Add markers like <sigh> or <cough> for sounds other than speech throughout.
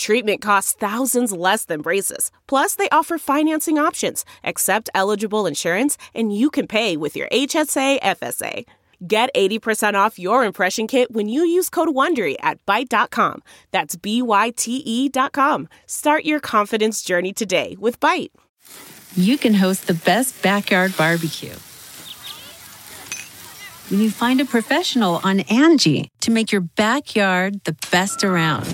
Treatment costs thousands less than braces. Plus, they offer financing options, accept eligible insurance, and you can pay with your HSA FSA. Get 80% off your impression kit when you use code WONDERY at Byte.com. That's B-Y-T-E dot com. Start your confidence journey today with Byte. You can host the best backyard barbecue when you find a professional on Angie to make your backyard the best around.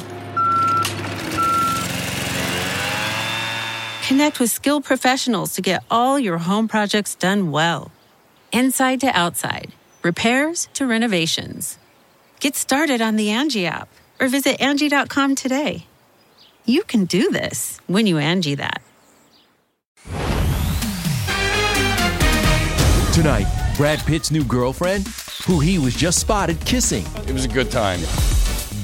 Connect with skilled professionals to get all your home projects done well. Inside to outside repairs to renovations. Get started on the Angie app or visit Angie.com today. You can do this when you Angie that. Tonight, Brad Pitt's new girlfriend, who he was just spotted kissing. It was a good time.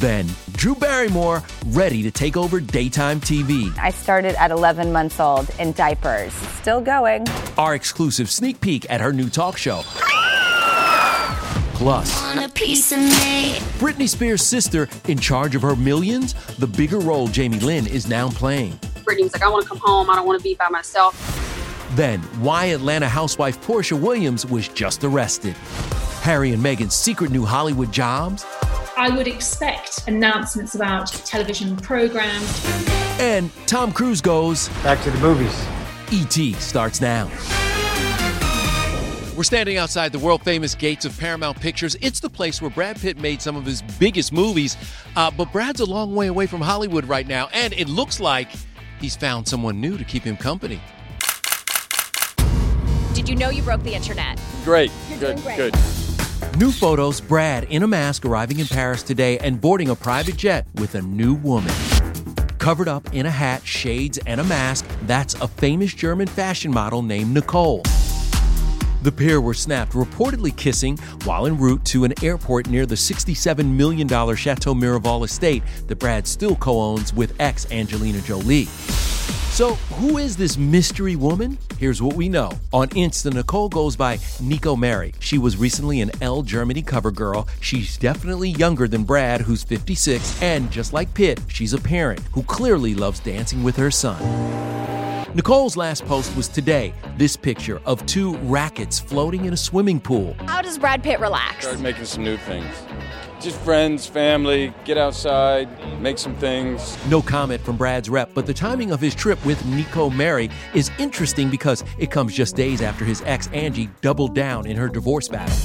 Then, Drew Barrymore ready to take over daytime TV. I started at 11 months old in diapers. Still going. Our exclusive sneak peek at her new talk show. Plus, Britney Spears' sister in charge of her millions, the bigger role Jamie Lynn is now playing. Britney's like, I want to come home. I don't want to be by myself. Then, why Atlanta housewife Porsha Williams was just arrested. Harry and Meghan's secret new Hollywood jobs. I would expect announcements about television programs. And Tom Cruise goes, Back to the movies. E.T. starts now. We're standing outside the world famous gates of Paramount Pictures. It's the place where Brad Pitt made some of his biggest movies. Uh, but Brad's a long way away from Hollywood right now, and it looks like he's found someone new to keep him company. Did you know you broke the internet? Great. You're good. doing great. Good. New photos Brad in a mask arriving in Paris today and boarding a private jet with a new woman. Covered up in a hat, shades, and a mask, that's a famous German fashion model named Nicole. The pair were snapped reportedly kissing while en route to an airport near the $67 million Chateau Miraval estate that Brad still co owns with ex Angelina Jolie. So, who is this mystery woman? Here's what we know. On Insta, Nicole goes by Nico Mary. She was recently an Elle Germany cover girl. She's definitely younger than Brad, who's 56, and just like Pitt, she's a parent who clearly loves dancing with her son. Nicole's last post was today. This picture of two rackets floating in a swimming pool. How does Brad Pitt relax? Start making some new things. Just friends, family, get outside, make some things. No comment from Brad's rep, but the timing of his trip with Nico Mary is interesting because it comes just days after his ex Angie doubled down in her divorce battle.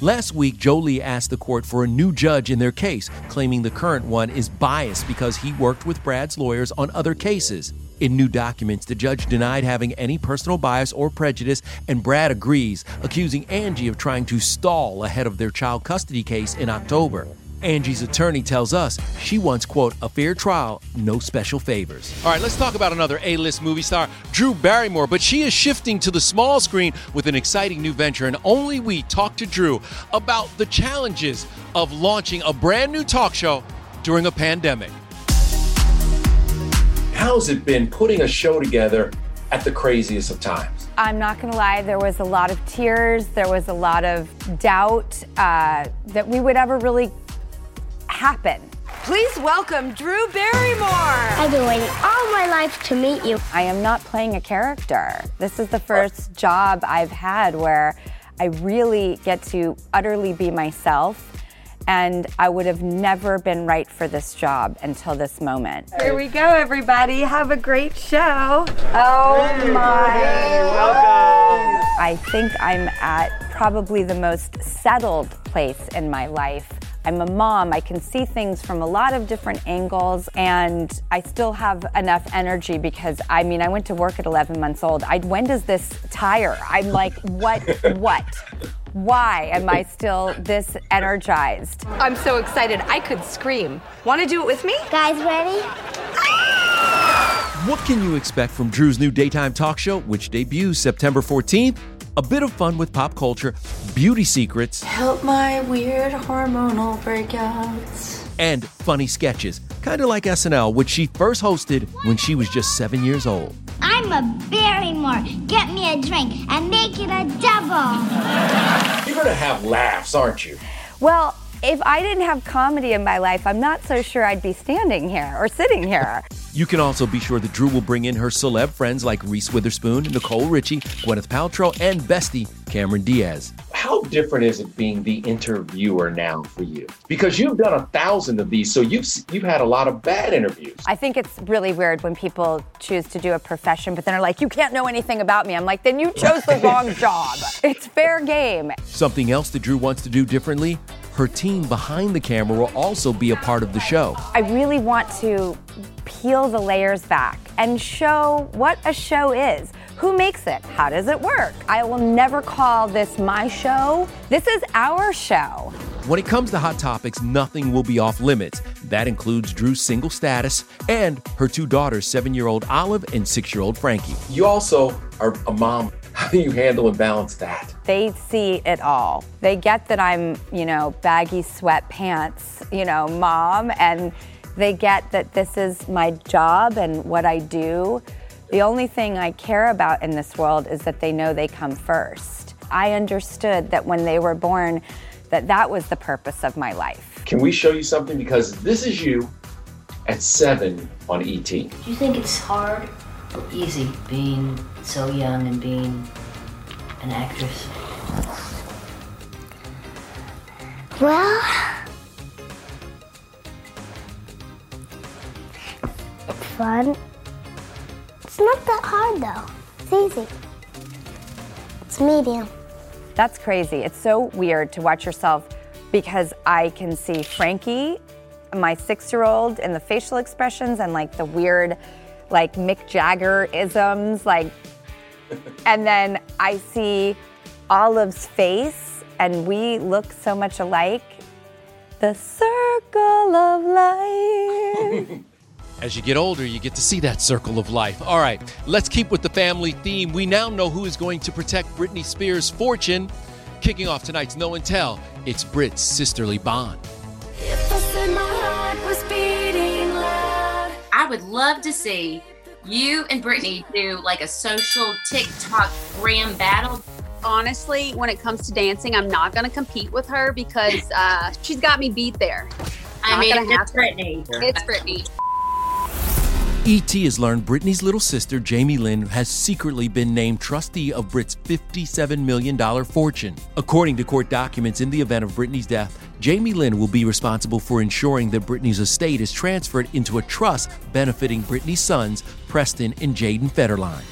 Last week, Jolie asked the court for a new judge in their case, claiming the current one is biased because he worked with Brad's lawyers on other cases. In new documents, the judge denied having any personal bias or prejudice, and Brad agrees, accusing Angie of trying to stall ahead of their child custody case in October. Angie's attorney tells us she wants, quote, a fair trial, no special favors. All right, let's talk about another A list movie star, Drew Barrymore. But she is shifting to the small screen with an exciting new venture, and only we talked to Drew about the challenges of launching a brand new talk show during a pandemic. How's it been putting a show together at the craziest of times? I'm not going to lie, there was a lot of tears, there was a lot of doubt uh, that we would ever really happen. Please welcome Drew Barrymore. I've been waiting all my life to meet you. I am not playing a character. This is the first job I've had where I really get to utterly be myself. And I would have never been right for this job until this moment. Here we go, everybody. Have a great show. Oh my. Welcome. I think I'm at probably the most settled place in my life. I'm a mom. I can see things from a lot of different angles, and I still have enough energy because I mean, I went to work at 11 months old. I, when does this tire? I'm like, what? what? <laughs> Why am I still this energized? I'm so excited. I could scream. Want to do it with me? Guys, ready? What can you expect from Drew's new daytime talk show, which debuts September 14th? A bit of fun with pop culture, beauty secrets, Help my weird hormonal breakouts. and funny sketches, kind of like SNL, which she first hosted when she was just seven years old. I'm a Barrymore. Get me a drink and make it a double. You're going to have laughs, aren't you? Well, if I didn't have comedy in my life, I'm not so sure I'd be standing here or sitting here. <laughs> You can also be sure that Drew will bring in her celeb friends like Reese Witherspoon, Nicole Richie, Gwyneth Paltrow, and bestie Cameron Diaz. How different is it being the interviewer now for you? Because you've done a thousand of these, so you've you've had a lot of bad interviews. I think it's really weird when people choose to do a profession, but then are like, you can't know anything about me. I'm like, then you chose the <laughs> wrong job. It's fair game. Something else that Drew wants to do differently her team behind the camera will also be a part of the show. I really want to peel the layers back and show what a show is. Who makes it? How does it work? I will never call this my show. This is our show. When it comes to hot topics, nothing will be off limits. That includes Drew's single status and her two daughters, seven year old Olive and six year old Frankie. You also are a mom. <laughs> How do you handle and balance that? They see it all. They get that I'm, you know, baggy sweatpants, you know, mom, and they get that this is my job and what I do. The only thing I care about in this world is that they know they come first. I understood that when they were born, that that was the purpose of my life. Can we show you something? Because this is you at seven on ET. Do you think it's hard or easy being so young and being an actress? Well, it's fun. It's not that hard though. It's easy. It's medium. That's crazy. It's so weird to watch yourself because I can see Frankie, my six year old, and the facial expressions and like the weird, like Mick Jagger isms. Like, <laughs> and then I see Olive's face, and we look so much alike. The circle of life. <laughs> As you get older, you get to see that circle of life. All right, let's keep with the family theme. We now know who is going to protect Britney Spears' fortune. Kicking off tonight's No and Tell, it's Brit's sisterly bond. I would love to see you and Britney do like a social TikTok gram battle. Honestly, when it comes to dancing, I'm not going to compete with her because uh, she's got me beat there. I Not mean, it's happen. Britney. It's Britney. E.T. has learned Britney's little sister, Jamie Lynn, has secretly been named trustee of Brit's $57 million fortune. According to court documents, in the event of Britney's death, Jamie Lynn will be responsible for ensuring that Britney's estate is transferred into a trust benefiting Britney's sons, Preston and Jayden Federline.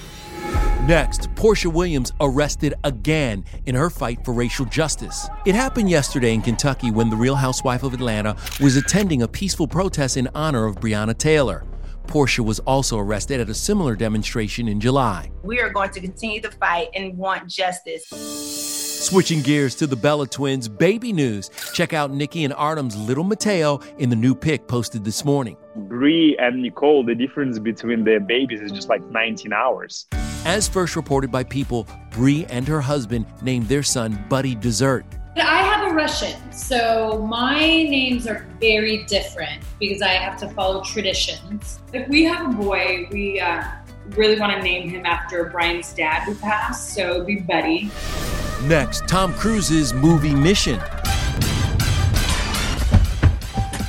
Next, Porsha Williams arrested again in her fight for racial justice. It happened yesterday in Kentucky when the Real Housewife of Atlanta was attending a peaceful protest in honor of Breonna Taylor. Porsha was also arrested at a similar demonstration in July. We are going to continue the fight and want justice. Switching gears to the Bella twins' baby news. Check out Nikki and Artem's little Mateo in the new pic posted this morning. Brie and Nicole, the difference between their babies is just like 19 hours. As first reported by People, Brie and her husband named their son Buddy Dessert. I have a Russian, so my names are very different because I have to follow traditions. If we have a boy, we uh, really want to name him after Bryan's dad who passed, so it'd be Buddy. Next, Tom Cruise's movie mission.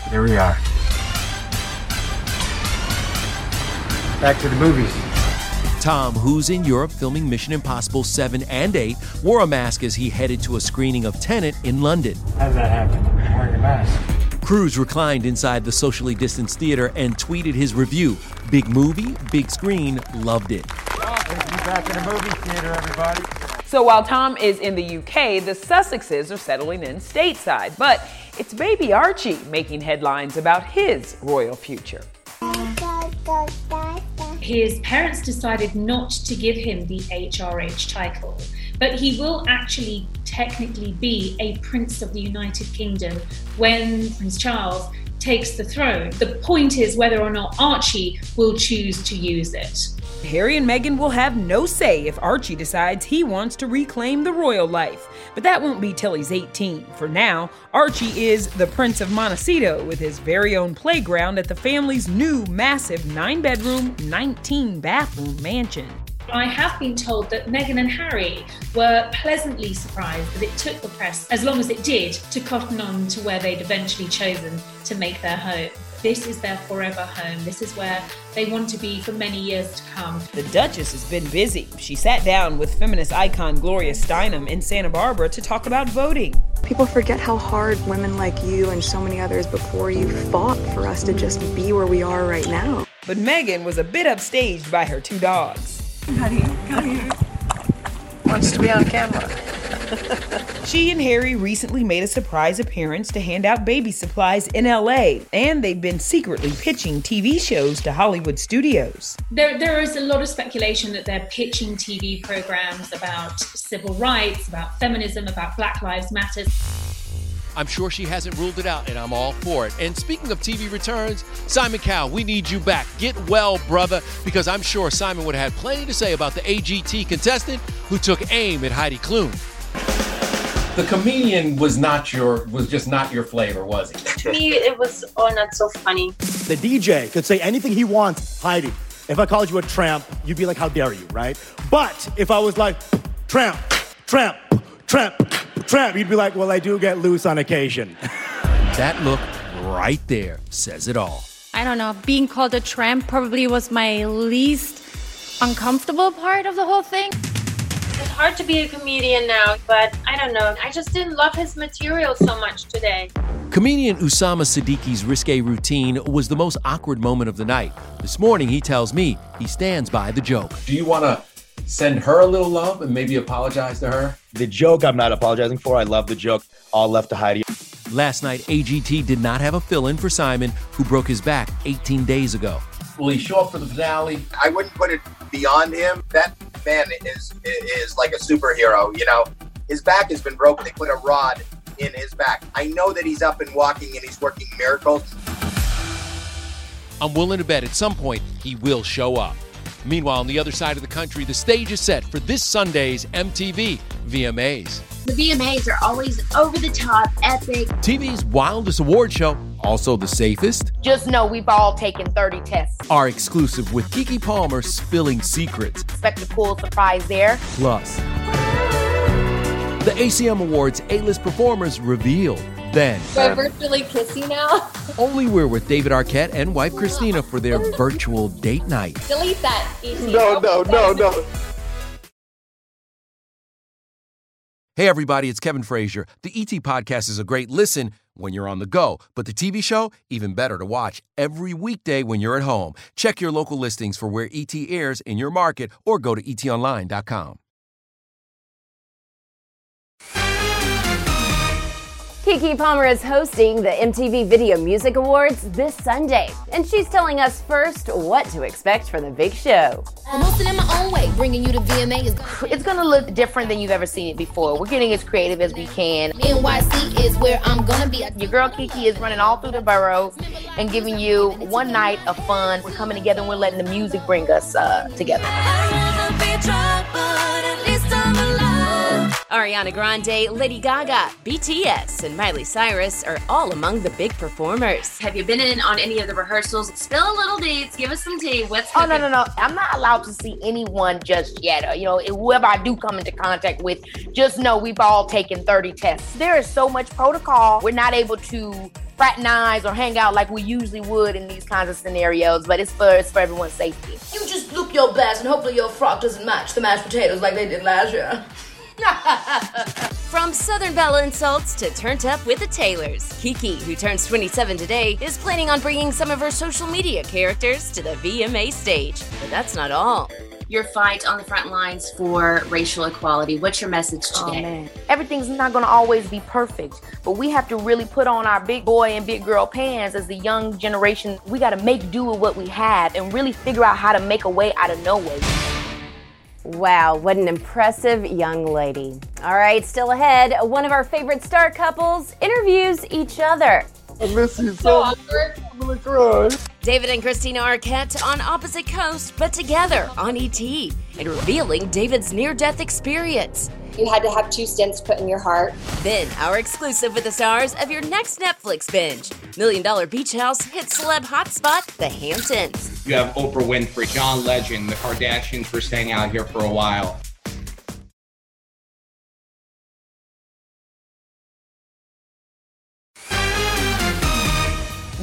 Here we are. Back to the movies. Tom, who's in Europe filming Mission Impossible 7 and 8, wore a mask as he headed to a screening of Tenet in London. How did that happen? Wearing a mask. Cruise reclined inside the socially distanced theater and tweeted his review. Big movie, big screen, loved it. Good be back in the movie theater, everybody. So while Tom is in the UK, the Sussexes are settling in stateside. But it's baby Archie making headlines about his royal future. His parents decided not to give him the HRH title, but he will actually technically be a Prince of the United Kingdom when Prince Charles takes the throne. The point is whether or not Archie will choose to use it. Harry and Meghan will have no say if Archie decides he wants to reclaim the royal life. But that won't be till he's 18. For now, Archie is the Prince of Montecito with his very own playground at the family's new massive 9 bedroom, 19 bathroom mansion. I have been told that Meghan and Harry were pleasantly surprised that it took the press as long as it did to cotton on to where they'd eventually chosen to make their home. This is their forever home. This is where they want to be for many years to come. The Duchess has been busy. She sat down with feminist icon Gloria Steinem in Santa Barbara to talk about voting. People forget how hard women like you and so many others before you fought for us to just be where we are right now. But Meghan was a bit upstaged by her two dogs. Honey, come here. Wants to be on camera. <laughs> she and Harry recently made a surprise appearance to hand out baby supplies in LA, and they've been secretly pitching TV shows to Hollywood studios. There, there is a lot of speculation that they're pitching TV programs about civil rights, about feminism, about Black Lives Matter. I'm sure she hasn't ruled it out, and I'm all for it. And speaking of TV returns, Simon Cowell, we need you back. Get well, brother, because I'm sure Simon would have had plenty to say about the AGT contestant who took aim at Heidi Klum. The comedian was not your was just not your flavor, was he? To me, it was oh not so funny. The DJ could say anything he wants, Heidi. If I called you a tramp, you'd be like, "How dare you?" Right? But if I was like, "Tramp, tramp, tramp," tramp, you'd be like, well, I do get loose on occasion. <laughs> that look right there says it all. I don't know. Being called a tramp probably was my least uncomfortable part of the whole thing. It's hard to be a comedian now, but I don't know. I just didn't love his material so much today. Comedian Usama Siddiquee's risque routine was the most awkward moment of the night. This morning, he tells me he stands by the joke. Do you want to send her a little love and maybe apologize to her? The joke I'm not apologizing for. I love the joke. All left to Heidi. Last night, AGT did not have a fill in for Simon, who broke his back 18 days ago. Will he show up for the finale? I wouldn't put it beyond him. That man is is like a superhero. You know, his back has been broken. They put a rod in his back. I know that he's up and walking and he's working miracles. I'm willing to bet at some point he will show up. Meanwhile, on the other side of the country, the stage is set for this Sunday's MTV VMAs. The VMAs are always over the top, epic. TV's wildest award show, also the safest. Just know we've all taken 30 tests. Are exclusive with Keke Palmer spilling secrets. Expect a cool surprise there. Plus, the ACM Awards A-list performers revealed then. We're virtually kissing now. <laughs> Only we're with David Arquette and wife Christina for their <laughs> virtual date night. Delete that. ET. No, no, no, no. Hey everybody, it's Kevin Frazier. The ET podcast is a great listen when you're on the go, but the TV show even better to watch every weekday when you're at home. Check your local listings for where ET airs in your market or go to etonline.com. Keke Palmer is hosting the MTV Video Music Awards this Sunday, and she's telling us first what to expect from the big show. I'm hosting in my own way, bringing you the VMA. Is it's gonna look different than you've ever seen it before. We're getting as creative as we can. NYC is where I'm gonna be. Your girl Keke is running all through the borough and giving you one night of fun. We're coming together and we're letting the music bring us uh, together. Ariana Grande, Lady Gaga, BTS, and Miley Cyrus are all among the big performers. Have you been in on any of the rehearsals? Spill a little dates. Give us some tea. What's Oh no no no! I'm not allowed to see anyone just yet. Uh, you know, whoever I do come into contact with, just know we've all taken 30 tests. There is so much protocol. We're not able to fraternize or hang out like we usually would in these kinds of scenarios, but it's for it's for everyone's safety. You just look your best, and hopefully your frock doesn't match the mashed potatoes like they did last year. <laughs> From Southern Belle Insults to Turned Up with the Taylors, Keke, who turns 27 today, is planning on bringing some of her social media characters to the VMA stage. But that's not all. your fight on the front lines for racial equality. What's your message Oh, today? man. Everything's not going to always be perfect, but we have to really put on our big boy and big girl pants as the young generation. We got to make do with what we have and really figure out how to make a way out of no way. Wow, what an impressive young lady. All right, still ahead, one of our favorite star couples interviews each other. I miss you so much. I'm gonna cry. David and Christina Arquette on opposite coasts, but together on ET, and revealing David's near death experience. You had to have two stents put in your heart. Then, our exclusive with the stars of your next Netflix binge Million Dollar Beach House hit celeb hotspot, the Hamptons. You have Oprah Winfrey, John Legend, the Kardashians were staying out here for a while.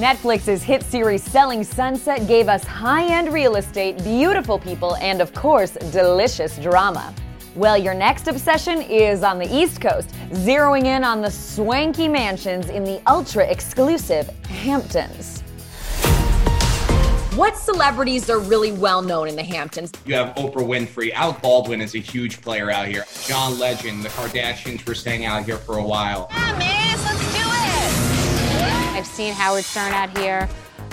Netflix's hit series Selling Sunset gave us high end real estate, beautiful people, and of course, delicious drama. Well, your next obsession is on the East Coast, zeroing in on the swanky mansions in the ultra exclusive Hamptons. What celebrities are really well known in the Hamptons? You have Oprah Winfrey. Alec Baldwin is a huge player out here. John Legend, the Kardashians were staying out here for a while. Yeah, man, let's do it. I've seen Howard Stern out here.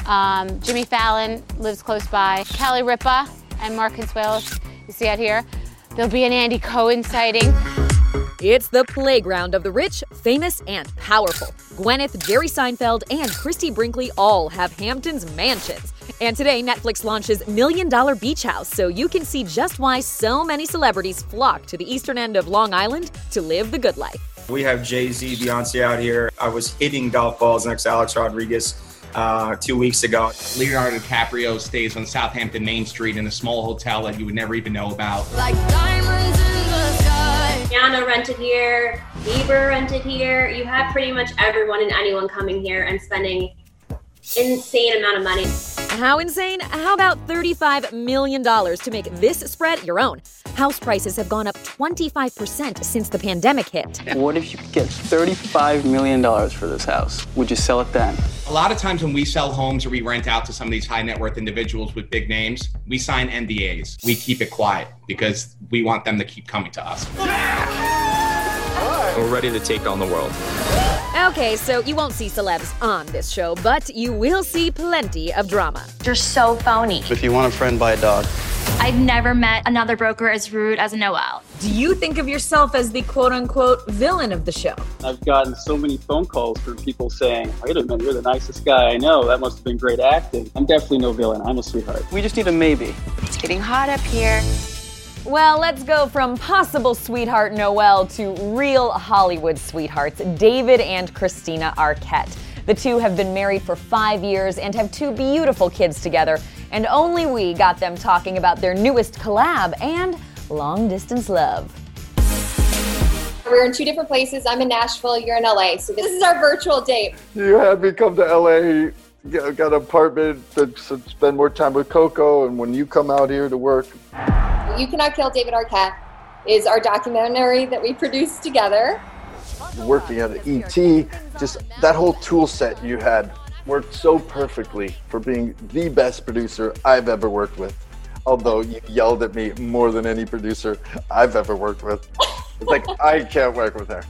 Um, Jimmy Fallon lives close by. Kelly Ripa and Mark Consuelos, you see out here. There'll be an Andy Cohen sighting. It's the playground of the rich, famous, and powerful. Gwyneth, Jerry Seinfeld, and Christie Brinkley all have Hamptons mansions. And today, Netflix launches Million Dollar Beach House, so you can see just why so many celebrities flock to the eastern end of Long Island to live the good life. We have Jay Z, Beyonce out here. I was hitting golf balls next to Alex Rodriguez uh, two weeks ago. Leonardo DiCaprio stays on Southampton Main Street in a small hotel that you would never even know about. Like diamonds in the sky. Rihanna rented here, Bieber rented here. You have pretty much everyone and anyone coming here and spending insane amount of money. How insane? How about $35 million to make this spread your own? House prices have gone up 25% since the pandemic hit. What if you could get $35 million for this house? Would you sell it then? A lot of times when we sell homes or we rent out to some of these high net worth individuals with big names, we sign NDAs. We keep it quiet because we want them to keep coming to us. We're ready to take on the world. Okay, so you won't see celebs on this show, but you will see plenty of drama. You're so phony. If you want a friend, buy a dog. I've never met another broker as rude as Noel. Do you think of yourself as the quote unquote villain of the show? I've gotten so many phone calls from people saying, wait a minute, you're the nicest guy I know. That must have been great acting. I'm definitely no villain. I'm a sweetheart. We just need a maybe. It's getting hot up here. Well, let's go from possible sweetheart Noel to real Hollywood sweethearts, David and Christina Arquette. The two have been married for five years and have two beautiful kids together, and only we got them talking about their newest collab and long distance love. We're in two different places. I'm in Nashville, you're in LA. So this is our virtual date. You had me come to LA, get, got an apartment to spend more time with Coco, and when you come out here to work, You Cannot Kill David Arquette is our documentary that we produced together. working at ET, just that whole tool set you had worked so perfectly for being the best producer I've ever worked with. Although you yelled at me more than any producer I've ever worked with. It's like, <laughs> I can't work with her.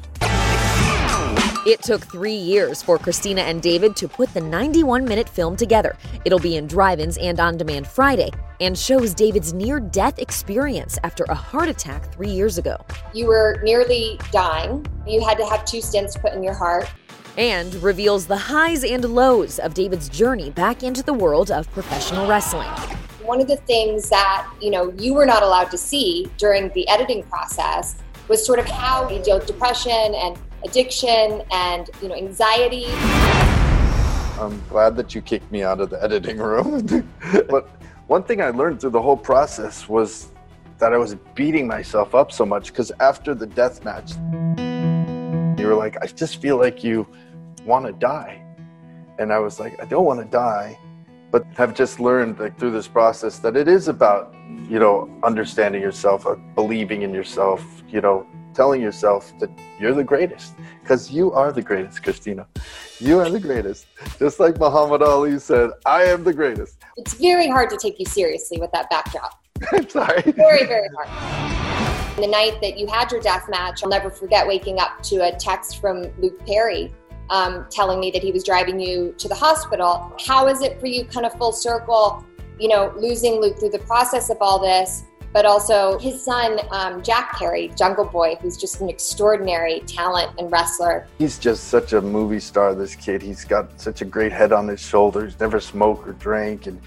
It took three years for Christina and David to put the 91 minute film together. It'll be in drive ins and on demand Friday and shows David's near death experience after a heart attack three years ago. You were nearly dying. You had to have two stents put in your heart. And reveals the highs and lows of David's journey back into the world of professional wrestling. One of the things that, you know, you were not allowed to see during the editing process was sort of how you deal with depression and addiction and, you know, anxiety. I'm glad that you kicked me out of the editing room. <laughs> but one thing I learned through the whole process was that I was beating myself up so much because after the death match, you were like, I just feel like you want to die. And I was like, I don't want to die, but have just learned like through this process that it is about, you know, understanding yourself, uh, believing in yourself, you know, telling yourself that you're the greatest because you are the greatest, Christina. You are the greatest. Just like Muhammad Ali said, I am the greatest. It's very hard to take you seriously with that backdrop. <laughs> I'm sorry. Very, very hard. The night that you had your death match, I'll never forget waking up to a text from Luke Perry um, telling me that he was driving you to the hospital. How is it for you, kind of full circle, you know, losing Luke through the process of all this, but also his son, um, Jack Perry, Jungle Boy, who's just an extraordinary talent and wrestler. He's just such a movie star, this kid. He's got such a great head on his shoulders, never smoked or drank. And,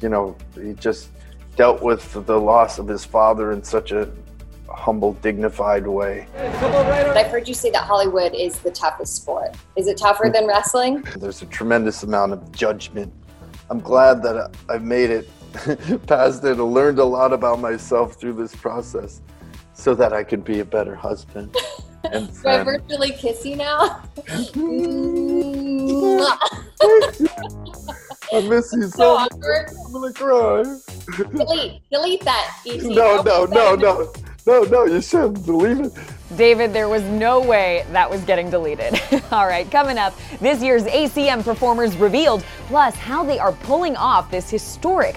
you know, he just dealt with the loss of his father in such a humble, dignified way. I've heard you say that Hollywood is the toughest sport. Is it tougher than wrestling? There's a tremendous amount of judgment. I'm glad that I've made it <laughs> past it and learned a lot about myself through this process so that I could be a better husband and <laughs> Do I virtually kiss you now? <laughs> I miss you so so much. awkward. I'm gonna cry. Delete, delete that. ET. No, no, no, no, no, no, you shouldn't believe it. David, there was no way that was getting deleted. All right, coming up, this year's ACM performers revealed, plus how they are pulling off this historic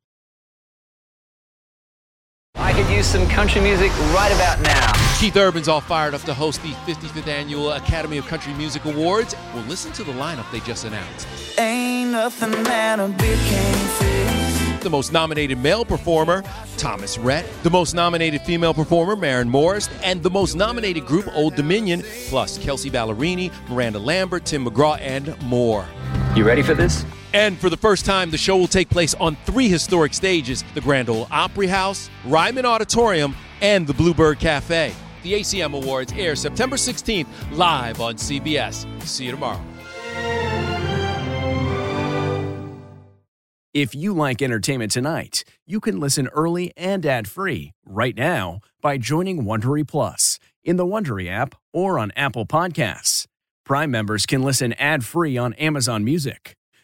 I could use some country music right about now. Keith Urban's all fired up to host the 55th Annual Academy of Country Music Awards. Well, listen to the lineup they just announced. Ain't nothing that a beat can't fix. The most nominated male performer, Thomas Rhett. The most nominated female performer, Maren Morris. And the most nominated group, Old Dominion, plus Kelsea Ballerini, Miranda Lambert, Tim McGraw, and more. You ready for this? And for the first time, the show will take place on three historic stages the Grand Ole Opry House, Ryman Auditorium, and the Bluebird Cafe. The ACM Awards air September 16th live on CBS. See you tomorrow. If you like entertainment tonight, you can listen early and ad-free right now by joining Wondery Plus in the Wondery app or on Apple Podcasts. Prime members can listen ad-free on Amazon Music.